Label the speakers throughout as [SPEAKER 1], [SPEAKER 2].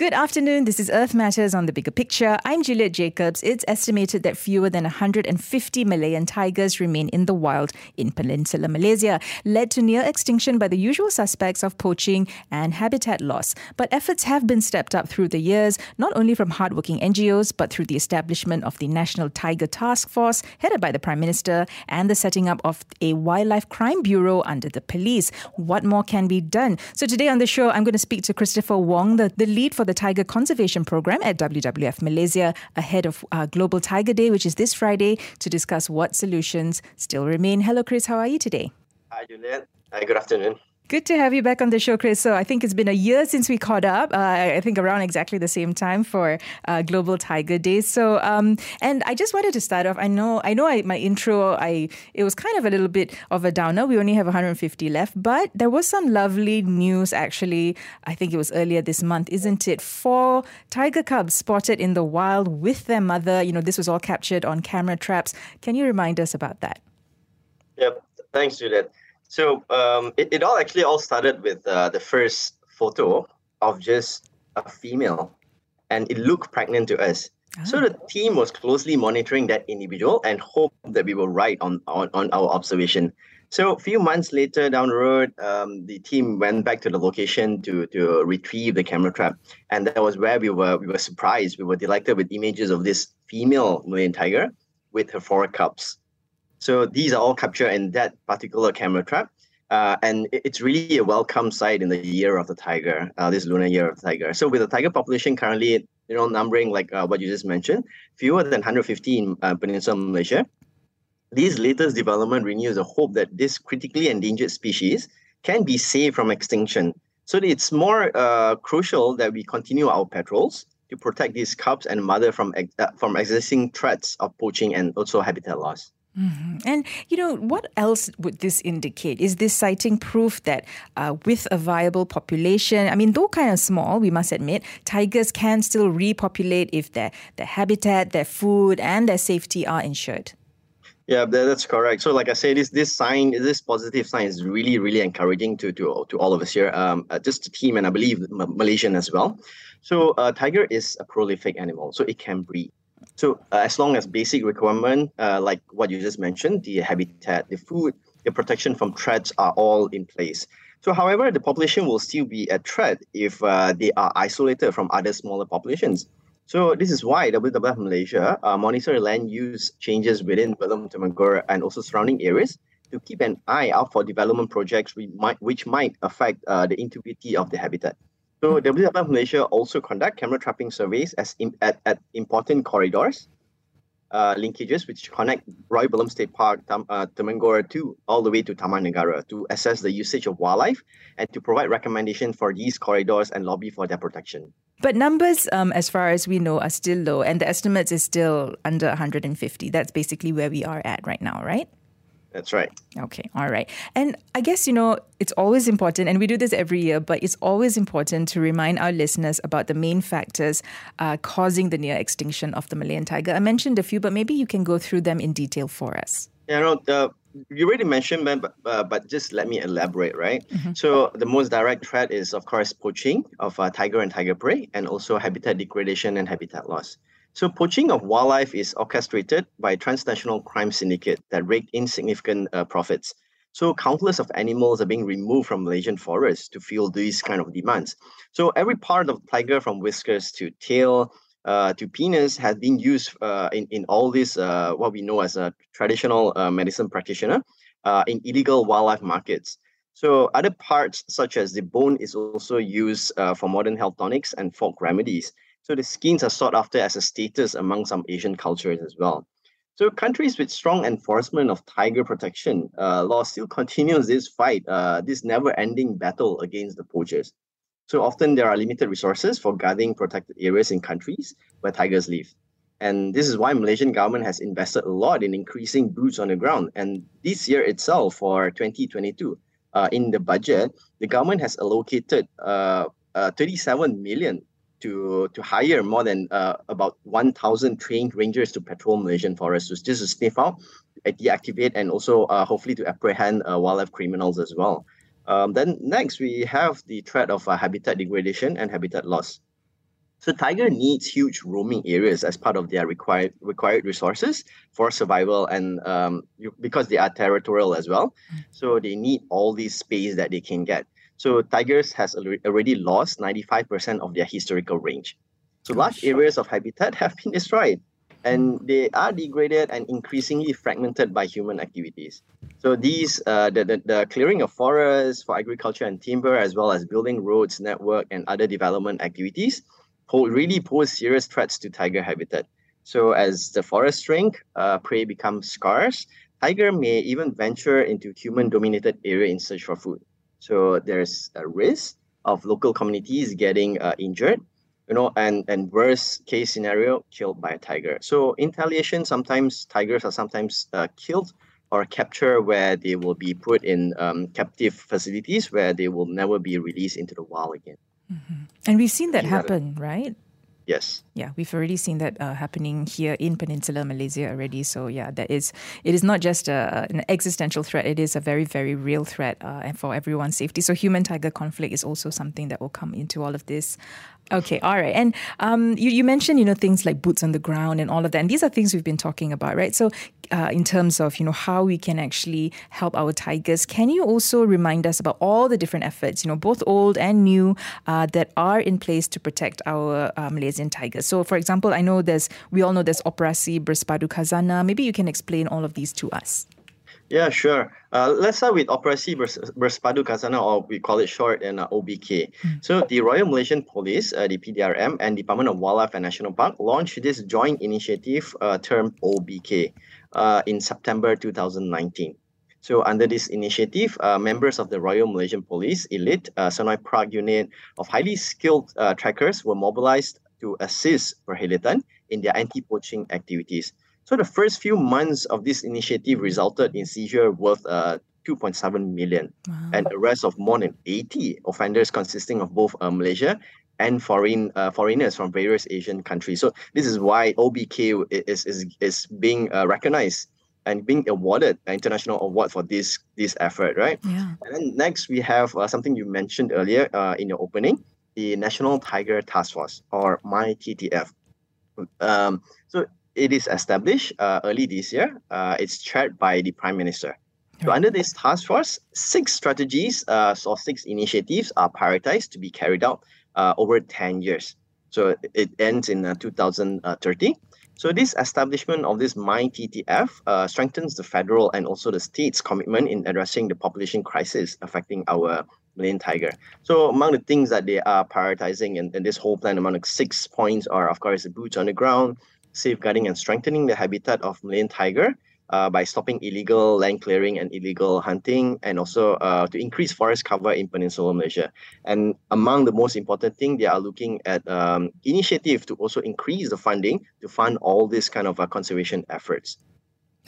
[SPEAKER 1] Good afternoon. This is Earth Matters on the Bigger Picture. I'm Juliet Jacobs. It's estimated that fewer than 150 Malayan tigers remain in the wild in Peninsular Malaysia, led to near extinction by the usual suspects of poaching and habitat loss. But efforts have been stepped up through the years, not only from hardworking NGOs, but through the establishment of the National Tiger Task Force, headed by the Prime Minister, and the setting up of a Wildlife Crime Bureau under the police. What more can be done? So today on the show, I'm going to speak to Christopher Wong, the, the lead for the Tiger Conservation Program at WWF Malaysia ahead of uh, Global Tiger Day, which is this Friday, to discuss what solutions still remain. Hello, Chris. How are you today?
[SPEAKER 2] Hi, Juliet. Hi, good afternoon.
[SPEAKER 1] Good to have you back on the show, Chris. So I think it's been a year since we caught up. Uh, I think around exactly the same time for uh, Global Tiger Days. So, um, and I just wanted to start off. I know, I know, I, my intro, I it was kind of a little bit of a downer. We only have 150 left, but there was some lovely news. Actually, I think it was earlier this month, isn't it? Four tiger cubs spotted in the wild with their mother. You know, this was all captured on camera traps. Can you remind us about that?
[SPEAKER 2] Yep. Thanks, Juliet. So um, it, it all actually all started with uh, the first photo of just a female, and it looked pregnant to us. Oh. So the team was closely monitoring that individual and hoped that we were right on, on, on our observation. So a few months later down the road, um, the team went back to the location to to retrieve the camera trap, and that was where we were we were surprised. We were delighted with images of this female Malayan tiger with her four cubs. So these are all captured in that particular camera trap. Uh, and it's really a welcome sight in the year of the tiger, uh, this lunar year of the tiger. So with the tiger population currently, you know, numbering like uh, what you just mentioned, fewer than 150 in uh, Peninsular Malaysia, this latest development renews the hope that this critically endangered species can be saved from extinction. So it's more uh, crucial that we continue our patrols to protect these cubs and mother from uh, from existing threats of poaching and also habitat loss.
[SPEAKER 1] Mm-hmm. And, you know, what else would this indicate? Is this sighting proof that uh, with a viable population, I mean, though kind of small, we must admit, tigers can still repopulate if their, their habitat, their food, and their safety are ensured?
[SPEAKER 2] Yeah, that's correct. So, like I said, this this sign, this positive sign, is really, really encouraging to to to all of us here. Um, uh, just the team, and I believe Malaysian as well. So, uh, tiger is a prolific animal, so it can breed. So uh, as long as basic requirement, uh, like what you just mentioned, the habitat, the food, the protection from threats are all in place. So, however, the population will still be a threat if uh, they are isolated from other smaller populations. So this is why WWF Malaysia uh, monitor land use changes within Belum Temenggor and also surrounding areas to keep an eye out for development projects which might, which might affect uh, the integrity of the habitat. So WWF Malaysia also conduct camera trapping surveys as in, at, at important corridors, uh, linkages which connect Royal Belum State Park, Tam, uh, Temenggor to all the way to Taman Negara to assess the usage of wildlife and to provide recommendation for these corridors and lobby for their protection.
[SPEAKER 1] But numbers, um, as far as we know, are still low, and the estimates is still under 150. That's basically where we are at right now, right?
[SPEAKER 2] That's right.
[SPEAKER 1] Okay, all right. And I guess, you know, it's always important, and we do this every year, but it's always important to remind our listeners about the main factors uh, causing the near extinction of the Malayan tiger. I mentioned a few, but maybe you can go through them in detail for us.
[SPEAKER 2] Yeah, no, the, you already mentioned, but, uh, but just let me elaborate, right? Mm-hmm. So, the most direct threat is, of course, poaching of uh, tiger and tiger prey, and also habitat degradation and habitat loss. So poaching of wildlife is orchestrated by transnational crime syndicate that rake in significant uh, profits. So countless of animals are being removed from Malaysian forests to fuel these kind of demands. So every part of tiger from whiskers to tail uh, to penis has been used uh, in, in all this, uh, what we know as a traditional uh, medicine practitioner uh, in illegal wildlife markets. So other parts such as the bone is also used for modern health tonics and folk remedies. So the skins are sought after as a status among some Asian cultures as well. So countries with strong enforcement of tiger protection uh, law still continues this fight, uh, this never-ending battle against the poachers. So often there are limited resources for guarding protected areas in countries where tigers live. And this is why Malaysian government has invested a lot in increasing boots on the ground. And this year itself, for 2022, uh, in the budget, the government has allocated uh, uh, 37 million to to hire more than uh, about 1,000 trained rangers to patrol Malaysian forests just to sniff out deactivate and also uh, hopefully to apprehend uh, wildlife criminals as well. Um, then next we have the threat of uh, habitat degradation and habitat loss. So tiger needs huge roaming areas as part of their required required resources for survival and um, you, because they are territorial as well. So they need all this space that they can get. So tigers has already lost 95% of their historical range. So large areas of habitat have been destroyed and they are degraded and increasingly fragmented by human activities. So these, uh, the, the, the clearing of forests for agriculture and timber, as well as building roads, network, and other development activities, really pose serious threats to tiger habitat. So as the forest shrink, uh, prey becomes scarce, tiger may even venture into human-dominated area in search for food. So there's a risk of local communities getting uh, injured, you know, and and worst case scenario, killed by a tiger. So in retaliation, sometimes tigers are sometimes uh, killed or captured where they will be put in um, captive facilities where they will never be released into the wild again.
[SPEAKER 1] Mm-hmm. And we've seen that happen, right?
[SPEAKER 2] Yes.
[SPEAKER 1] Yeah, we've already seen that uh, happening here in Peninsular Malaysia already. So yeah, that is it is not just a, an existential threat; it is a very very real threat uh, for everyone's safety. So human tiger conflict is also something that will come into all of this. Okay, all right. And um, you, you mentioned, you know, things like boots on the ground and all of that. And these are things we've been talking about, right? So uh, in terms of, you know, how we can actually help our tigers, can you also remind us about all the different efforts, you know, both old and new, uh, that are in place to protect our uh, Malaysian tigers? So, for example, I know there's, we all know there's Operasi Bersepadu Khazanah. Maybe you can explain all of these to us.
[SPEAKER 2] Yeah, sure. Uh, let's start with Operasi Bersepadu Khazanah, or we call it short in uh, OBK. Mm. So the Royal Malaysian Police, uh, the PDRM, and Department of Wildlife and National Park launched this joint initiative uh, termed OBK uh, in September 2019. So under this initiative, uh, members of the Royal Malaysian Police Elite uh, Senoi Praaq unit of highly skilled uh, trackers were mobilized to assist Perhilitan in their anti-poaching activities. So the first few months of this initiative resulted in seizure worth uh, 2.7 million wow. and arrest of more than 80 offenders consisting of both uh, Malaysia and foreign uh, foreigners from various Asian countries. So this is why OBK is is, is being uh, recognized and being awarded an international award for this this effort, right?
[SPEAKER 1] Yeah.
[SPEAKER 2] And then next we have uh, something you mentioned earlier uh, in your opening, the National Tiger Task Force or MyTTF. Um, so it is established uh, early this year. Uh, it's chaired by the Prime Minister. So under this task force, six strategies uh, or six initiatives are prioritized to be carried out uh, over 10 years. So it ends in uh, 2030. So this establishment of this MyTTF uh, strengthens the federal and also the state's commitment in addressing the population crisis affecting our Malayan tiger. So among the things that they are prioritizing in, in this whole plan, among the six points are, of course, the boots on the ground, safeguarding and strengthening the habitat of Malayan tiger uh, by stopping illegal land clearing and illegal hunting, and also uh, to increase forest cover in Peninsular Malaysia. And among the most important thing, they are looking at um, initiative to also increase the funding to fund all these kind of uh, conservation efforts.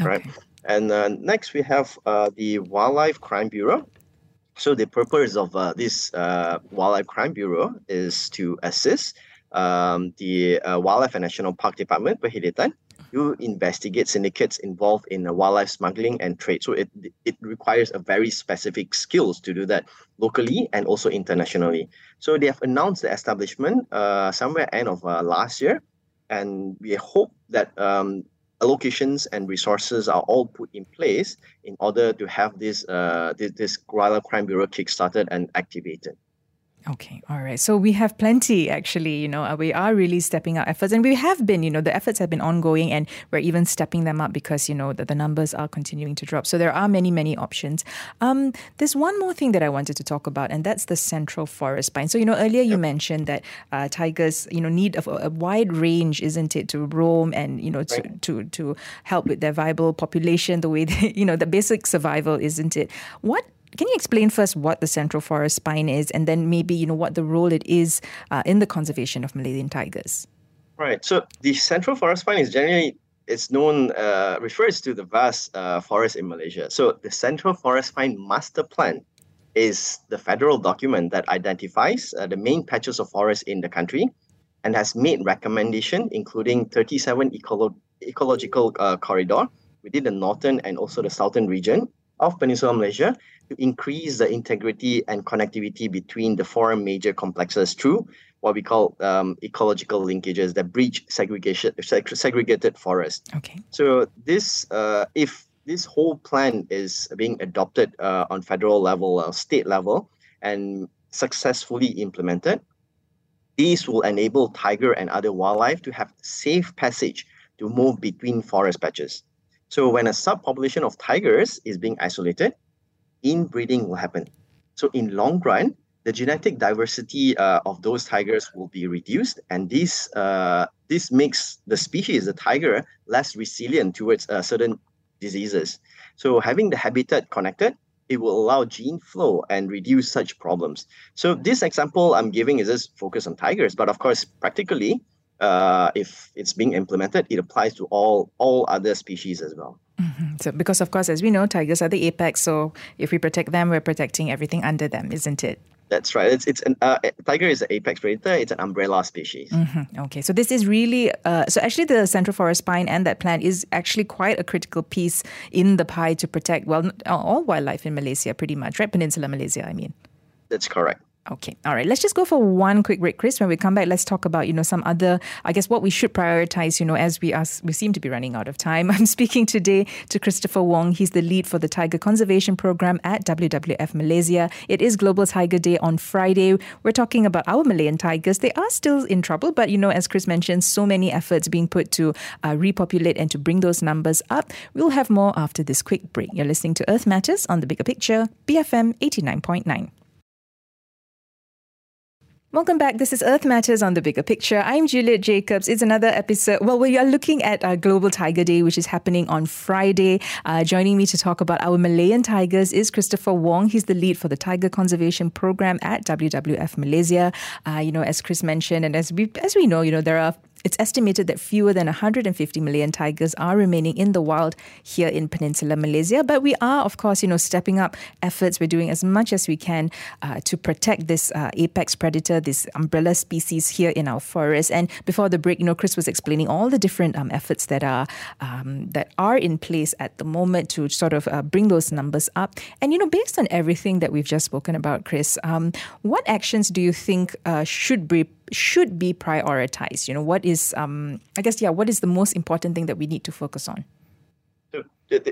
[SPEAKER 2] Okay. Right. And uh, next we have uh, the Wildlife Crime Bureau. So the purpose of uh, this Wildlife Crime Bureau is to assist um, the uh, Wildlife and National Park Department, Perhilitan, you investigate syndicates involved in uh, wildlife smuggling and trade. So it it requires a very specific skills to do that locally and also internationally. So they have announced the establishment uh, somewhere end of uh, last year, and we hope that um, allocations and resources are all put in place in order to have this uh, this, this Crime Bureau kickstarted and activated.
[SPEAKER 1] Okay, all right. So we have plenty, actually. You know, uh, we are really stepping up efforts, and we have been. You know, the efforts have been ongoing, and we're even stepping them up because you know that the numbers are continuing to drop. So there are many, many options. Um, there's one more thing that I wanted to talk about, and that's the central forest spine. So you know, earlier you mentioned that uh, tigers, you know, need a, a, wide range, isn't it, to roam and you know to right. to to help with their viable population, the way they, you know the basic survival, isn't it? What can you explain first what the Central Forest Spine is, and then maybe you know what the role it is uh, in the conservation of Malayan tigers?
[SPEAKER 2] Right. So the Central Forest Spine is generally it's known uh, refers to the vast uh, forest in Malaysia. So the Central Forest Spine Master Plan is the federal document that identifies uh, the main patches of forest in the country and has made recommendation including 37 ecolo- ecological uh, corridor within the northern and also the southern region of Peninsular Malaysia to increase the integrity and connectivity between the four major complexes through what we call um, ecological linkages that breach segregation, segregated forest.
[SPEAKER 1] Okay.
[SPEAKER 2] So this, uh, if this whole plan is being adopted uh, on federal level or state level and successfully implemented, these will enable tiger and other wildlife to have safe passage to move between forest patches. So when a subpopulation of tigers is being isolated, inbreeding will happen. So in long run, the genetic diversity uh, of those tigers will be reduced, and this uh, this makes the species, the tiger, less resilient towards uh, certain diseases. So having the habitat connected, it will allow gene flow and reduce such problems. So this example I'm giving is just focused on tigers, but of course, practically, uh, if it's being implemented, it applies to all all other species as well.
[SPEAKER 1] Mm-hmm. So, because of course, as we know, tigers are the apex. So, if we protect them, we're protecting everything under them, isn't it?
[SPEAKER 2] That's right. It's it's an uh, tiger is an apex predator. It's an umbrella species.
[SPEAKER 1] Mm-hmm. Okay, so this is really uh, so. Actually, the Central Forest Spine and that plant is actually quite a critical piece in the pie to protect well all wildlife in Malaysia, pretty much, right? Peninsula Malaysia, I mean.
[SPEAKER 2] That's correct.
[SPEAKER 1] Okay. All right. Let's just go for one quick break, Chris. When we come back, let's talk about, you know, some other, I guess, what we should prioritize, you know, as we are, we seem to be running out of time. I'm speaking today to Christopher Wong. He's the lead for the Tiger Conservation Program at WWF Malaysia. It is Global Tiger Day on Friday. We're talking about our Malayan tigers. They are still in trouble, but, you know, as Chris mentioned, so many efforts being put to uh, repopulate and to bring those numbers up. We'll have more after this quick break. You're listening to Earth Matters on the Bigger Picture, BFM 89.9. Welcome back. This is Earth Matters on the Bigger Picture. I'm Juliet Jacobs. It's another episode. Well, we are looking at our Global Tiger Day, which is happening on Friday. Uh, joining me to talk about our Malayan tigers is Christopher Wong. He's the lead for the Tiger Conservation Program at WWF Malaysia. Uh, you know, as Chris mentioned, and as we as we know, you know, there are it's estimated that fewer than 150 Malayan tigers are remaining in the wild here in Peninsular Malaysia. But we are, of course, you know, stepping up efforts. We're doing as much as we can uh, to protect this uh, apex predator, this umbrella species here in our forest. And before the break, you know, Chris was explaining all the different um, efforts that are um, that are in place at the moment to sort of uh, bring those numbers up. And you know, based on everything that we've just spoken about, Chris, um, what actions do you think uh, should be should be prioritized? You know, what is, um, I guess, yeah, what is the most important thing that we need to focus on?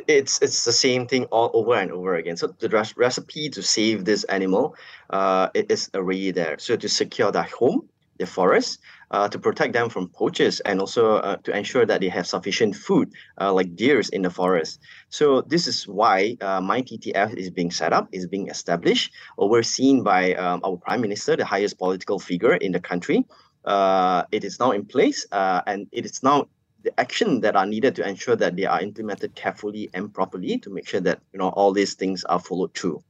[SPEAKER 2] it's it's the same thing all over and over again. So the recipe to save this animal, uh, it is already there. So to secure their home, their forest, uh, to protect them from poachers and also uh, to ensure that they have sufficient food, uh, like deers in the forest. So this is why uh, MyTTF is being set up, is being established, overseen by um, our Prime Minister, the highest political figure in the country. Uh, it is now in place uh, and it is now the action that are needed to ensure that they are implemented carefully and properly to make sure that you know all these things are followed through.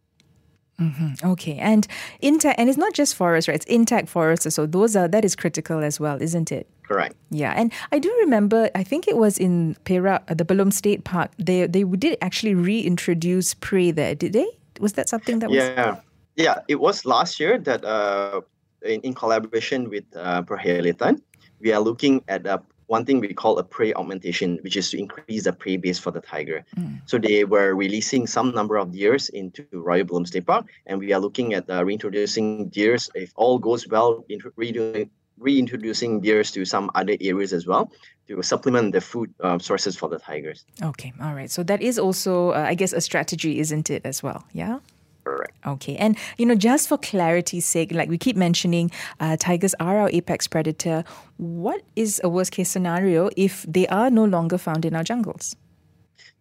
[SPEAKER 1] Mm-hmm. Okay, and intact, and it's not just forests, right? It's intact forests. So those are that is critical as well, isn't it?
[SPEAKER 2] Correct.
[SPEAKER 1] Yeah, and I do remember. I think it was in Perak, the Belum State Park. They they did actually reintroduce prey there. Did they? Was that something that was?
[SPEAKER 2] Yeah, yeah. It was last year that uh, in, in collaboration with uh, Perhilitan, we are looking at a one thing we call a prey augmentation, which is to increase the prey base for the tiger. Mm. So they were releasing some number of deers into Royal State Park, and we are looking at uh, reintroducing deers, if all goes well, redoing, reintroducing deers to some other areas as well to supplement the food uh, sources for the tigers.
[SPEAKER 1] Okay, all right. So that is also, uh, I guess, a strategy, isn't it, as well? Yeah?
[SPEAKER 2] Correct.
[SPEAKER 1] Okay. And, you know, just for clarity's sake, like we keep mentioning, uh, tigers are our apex predator. What is a worst case scenario if they are no longer found in our jungles?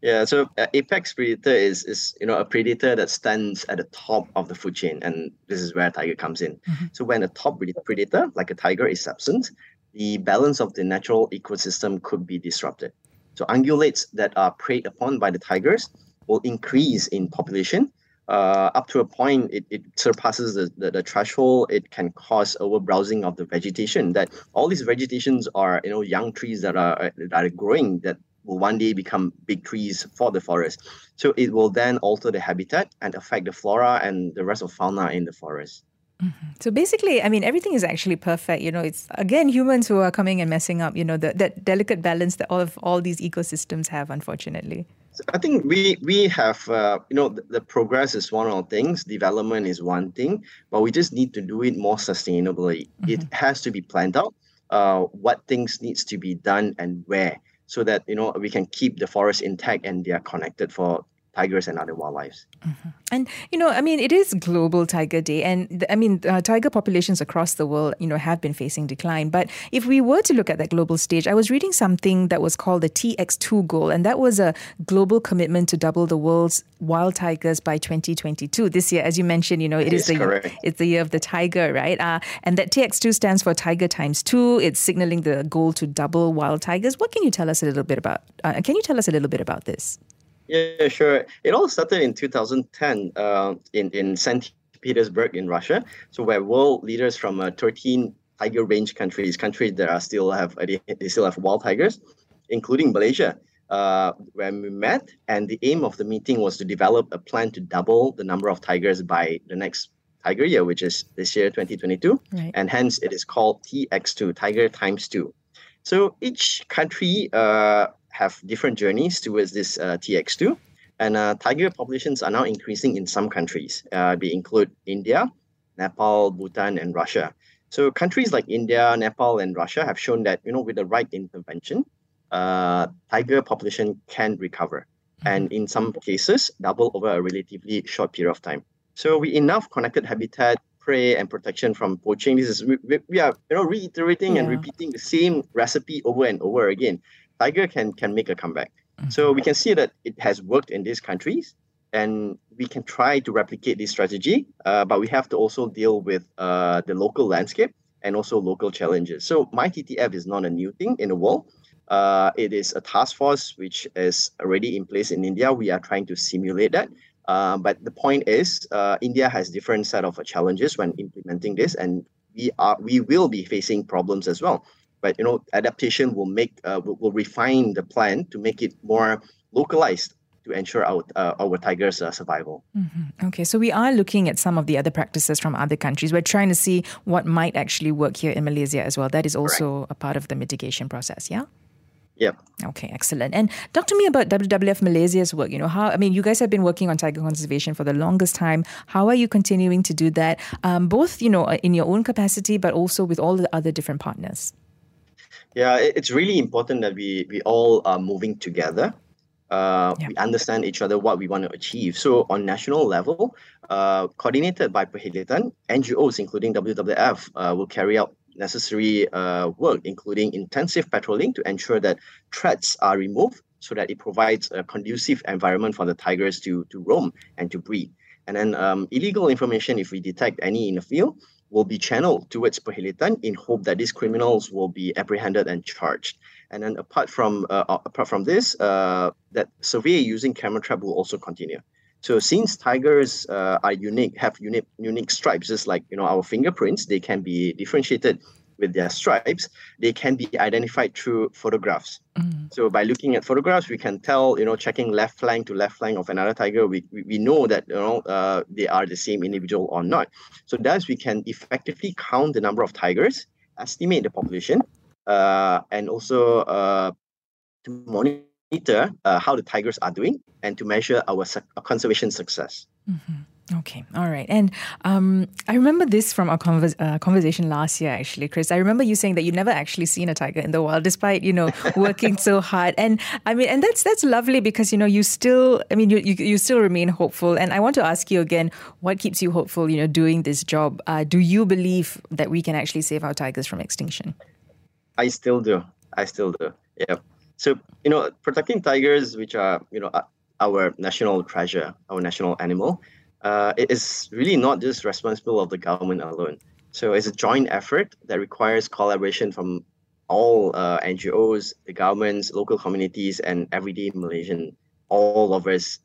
[SPEAKER 2] Yeah, so uh, apex predator is is you know a predator that stands at the top of the food chain, and this is where tiger comes in. Mm-hmm. So when a top predator, like a tiger, is absent, the balance of the natural ecosystem could be disrupted. So ungulates that are preyed upon by the tigers will increase in population, uh, up to a point, it, it surpasses the, the, the, threshold. It can cause overbrowsing of the vegetation. That all these vegetations are you know young trees that are that are growing that will one day become big trees for the forest. So it will then alter the habitat and affect the flora and the rest of fauna in the forest.
[SPEAKER 1] Mm-hmm. So basically, I mean, everything is actually perfect. You know, it's again humans who are coming and messing up. You know, the, that delicate balance that all of all these ecosystems have, unfortunately.
[SPEAKER 2] I think we we have uh, you know the, the, progress is one of the things, development is one thing, but we just need to do it more sustainably. Mm-hmm. It has to be planned out. Uh, what things needs to be done and where, so that you know we can keep the forest intact and they are connected for tigers and other wildlife.
[SPEAKER 1] Mm-hmm. And you know, I mean, it is Global Tiger Day, and I mean, uh, tiger populations across the world, you know, have been facing decline. But if we were to look at that global stage, I was reading something that was called the TX2 goal, and that was a global commitment to double the world's wild tigers by 2022. This year, as you mentioned, you know, it is the year, it's the year of the tiger, right? Uh, and that TX2 stands for Tiger Times Two. It's signaling the goal to double wild tigers. What can you tell us a little bit about? Uh, can you tell us a little bit about this?
[SPEAKER 2] Yeah, sure. It all started in 2010 uh, in, in St. Petersburg in Russia. So where world leaders from uh, 13 tiger range countries, countries that are still have they still have wild tigers, including Malaysia, uh, where we met. And the aim of the meeting was to develop a plan to double the number of tigers by the next tiger year, which is this year 2022. Right. And hence it is called TX2, Tiger Times Two. So each country uh, have different journeys towards this uh, TX2. And uh, tiger populations are now increasing in some countries. Uh, they include India, Nepal, Bhutan, and Russia. So countries like India, Nepal, and Russia have shown that you know with the right intervention, uh, tiger population can recover, mm-hmm. and in some cases double over a relatively short period of time. So we enough connected habitat, prey, and protection from poaching. This is we, we are you know reiterating yeah. and repeating the same recipe over and over again. Tiger can can make a comeback. Mm-hmm. So we can see that it has worked in these countries, and we can try to replicate this strategy. Uh, but we have to also deal with uh, the local landscape and also local challenges. So MyTTF is not a new thing in the world. Uh, it is a task force which is already in place in India. We are trying to simulate that. Uh, but the point is, uh, India has different set of challenges when implementing this, and we are we will be facing problems as well but you know adaptation will make uh, will, will refine the plan to make it more localized to ensure our uh, our tigers' uh, survival.
[SPEAKER 1] Mm-hmm. Okay, so we are looking at some of the other practices from other countries. We're trying to see what might actually work here in Malaysia as well. That is also Correct. a part of the mitigation process. Yeah.
[SPEAKER 2] Yep.
[SPEAKER 1] Okay, excellent. And talk to me about WWF Malaysia's work. You know, how, I mean, you guys have been working on tiger conservation for the longest time. How are you continuing to do that, um, both, you know, in your own capacity, but also with all the other different partners?
[SPEAKER 2] Yeah, it's really important that we we all are moving together. Uh, yeah. We understand each other what we want to achieve. So on national level, uh, coordinated by Perhilitan, NGOs including WWF uh, will carry out necessary uh, work, including intensive patrolling to ensure that threats are removed so that it provides a conducive environment for the tigers to, to roam and to breed. And then um, illegal information, if we detect any in the field, will be channeled towards Perhilitan in hope that these criminals will be apprehended and charged. And then apart from uh, uh, apart from this, uh, that survey using camera trap will also continue. So since tigers uh, are unique, have unique unique stripes, just like you know our fingerprints, they can be differentiated with their stripes, they can be identified through photographs. Mm. So by looking at photographs, we can tell, you know, checking left flank to left flank of another tiger, we, we, we know that, you know, uh, they are the same individual or not. So thus we can effectively count the number of tigers, estimate the population, uh, and also uh, to monitor uh, how the tigers are doing and to measure our, su- our conservation success.
[SPEAKER 1] Mm-hmm. Okay, all right. And um, I remember this from our convers- uh, conversation last year, actually, Chris. I remember you saying that you never actually seen a tiger in the wild, despite you know working so hard. And I mean, and that's that's lovely because you know you still, I mean, you you, you still remain hopeful. And I want to ask you again, what keeps you hopeful? You know, doing this job. Uh, do you believe that we can actually save our tigers from extinction?
[SPEAKER 2] I still do. I still do. Yeah. So you know, protecting tigers, which are you know our national treasure, our national animal uh, it is really not just responsible of the government alone. So it's a joint effort that requires collaboration from all uh, NGOs, the governments, local communities, and everyday Malaysian, all of us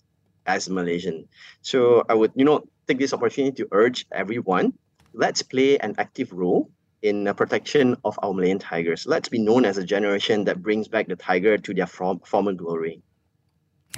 [SPEAKER 2] as Malaysian. So I would, you know, take this opportunity to urge everyone, let's play an active role in the protection of our Malayan tigers. Let's be known as a generation that brings back the tiger to their former glory.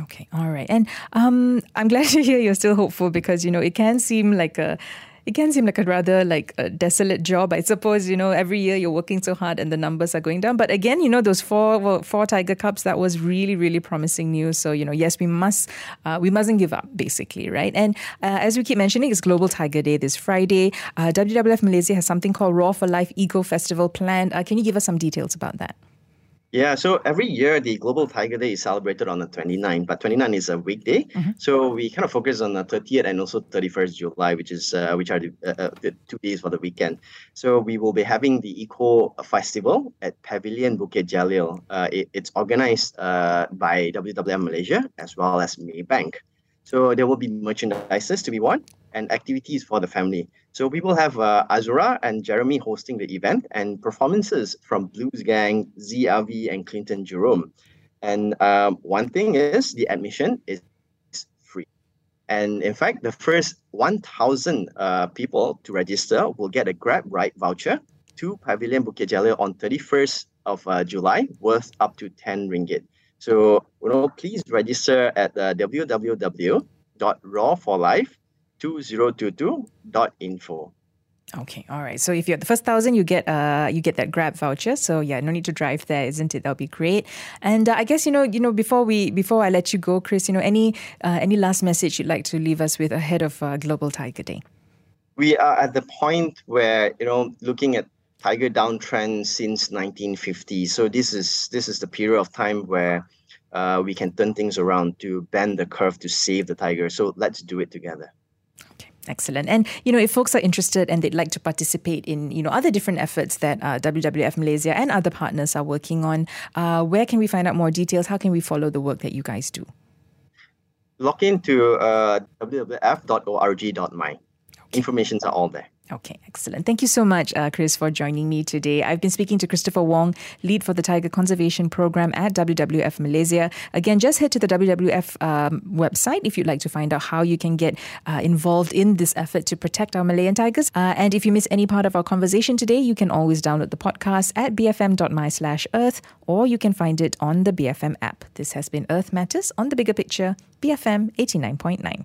[SPEAKER 1] Okay, all right. And um, I'm glad to hear you're still hopeful because, you know, it can seem like a It can seem like a rather like a desolate job, I suppose. You know, every year you're working so hard and the numbers are going down. But again, you know, those four well, four Tiger Cups that was really really promising news. So you know, yes, we must uh, we mustn't give up, basically, right? And uh, as we keep mentioning, it's Global Tiger Day this Friday. Uh, WWF Malaysia has something called Roar for Life Eco Festival planned. Uh, can you give us some details about that?
[SPEAKER 2] Yeah, so every year the Global Tiger Day is celebrated on the 29th, but 29 is a weekday. Mm-hmm. So we kind of focus on the 30th and also 31st July, which is uh, which are the, uh, uh, the, two days for the weekend. So we will be having the Eco Festival at Pavilion Bukit Jalil. Uh, it, it's organized uh, by WWF Malaysia as well as Maybank. So there will be merchandises to be won and activities for the family. So we will have uh, Azura and Jeremy hosting the event and performances from Blues Gang, ZRV, and Clinton Jerome. And um, one thing is the admission is free. And in fact, the first 1,000 uh, people to register will get a Grab ride voucher to Pavilion Bukit Jalil on 31st of uh, July, worth up to 10 ringgit. So, you know, please register at uh, www.roarforlife.com 2022.info.
[SPEAKER 1] Okay, all right. So if you're the first thousand, you get uh you get that Grab voucher. So yeah, no need to drive there, isn't it? That'll be great. And uh, I guess you know you know before we before I let you go, Chris, you know any uh, any last message you'd like to leave us with ahead of uh, Global Tiger Day?
[SPEAKER 2] We are at the point where you know looking at tiger downtrend since 1950. So this is this is the period of time where uh, we can turn things around to bend the curve to save the tiger. So let's do it together.
[SPEAKER 1] Excellent. And, you know, if folks are interested and they'd like to participate in, you know, other different efforts that uh, WWF Malaysia and other partners are working on, uh, where can we find out more details? How can we follow the work that you guys do?
[SPEAKER 2] Log into uh, wwf.org.my. Okay. Informations are all there.
[SPEAKER 1] Okay, excellent. Thank you so much, uh, Chris, for joining me today. I've been speaking to Christopher Wong, lead for the Tiger Conservation Program at WWF Malaysia. Again, just head to the WWF um, website if you'd like to find out how you can get uh, involved in this effort to protect our Malayan tigers. Uh, and if you miss any part of our conversation today, you can always download the podcast at bfm.my slash earth or you can find it on the BFM app. This has been Earth Matters on the Bigger Picture, BFM 89.9.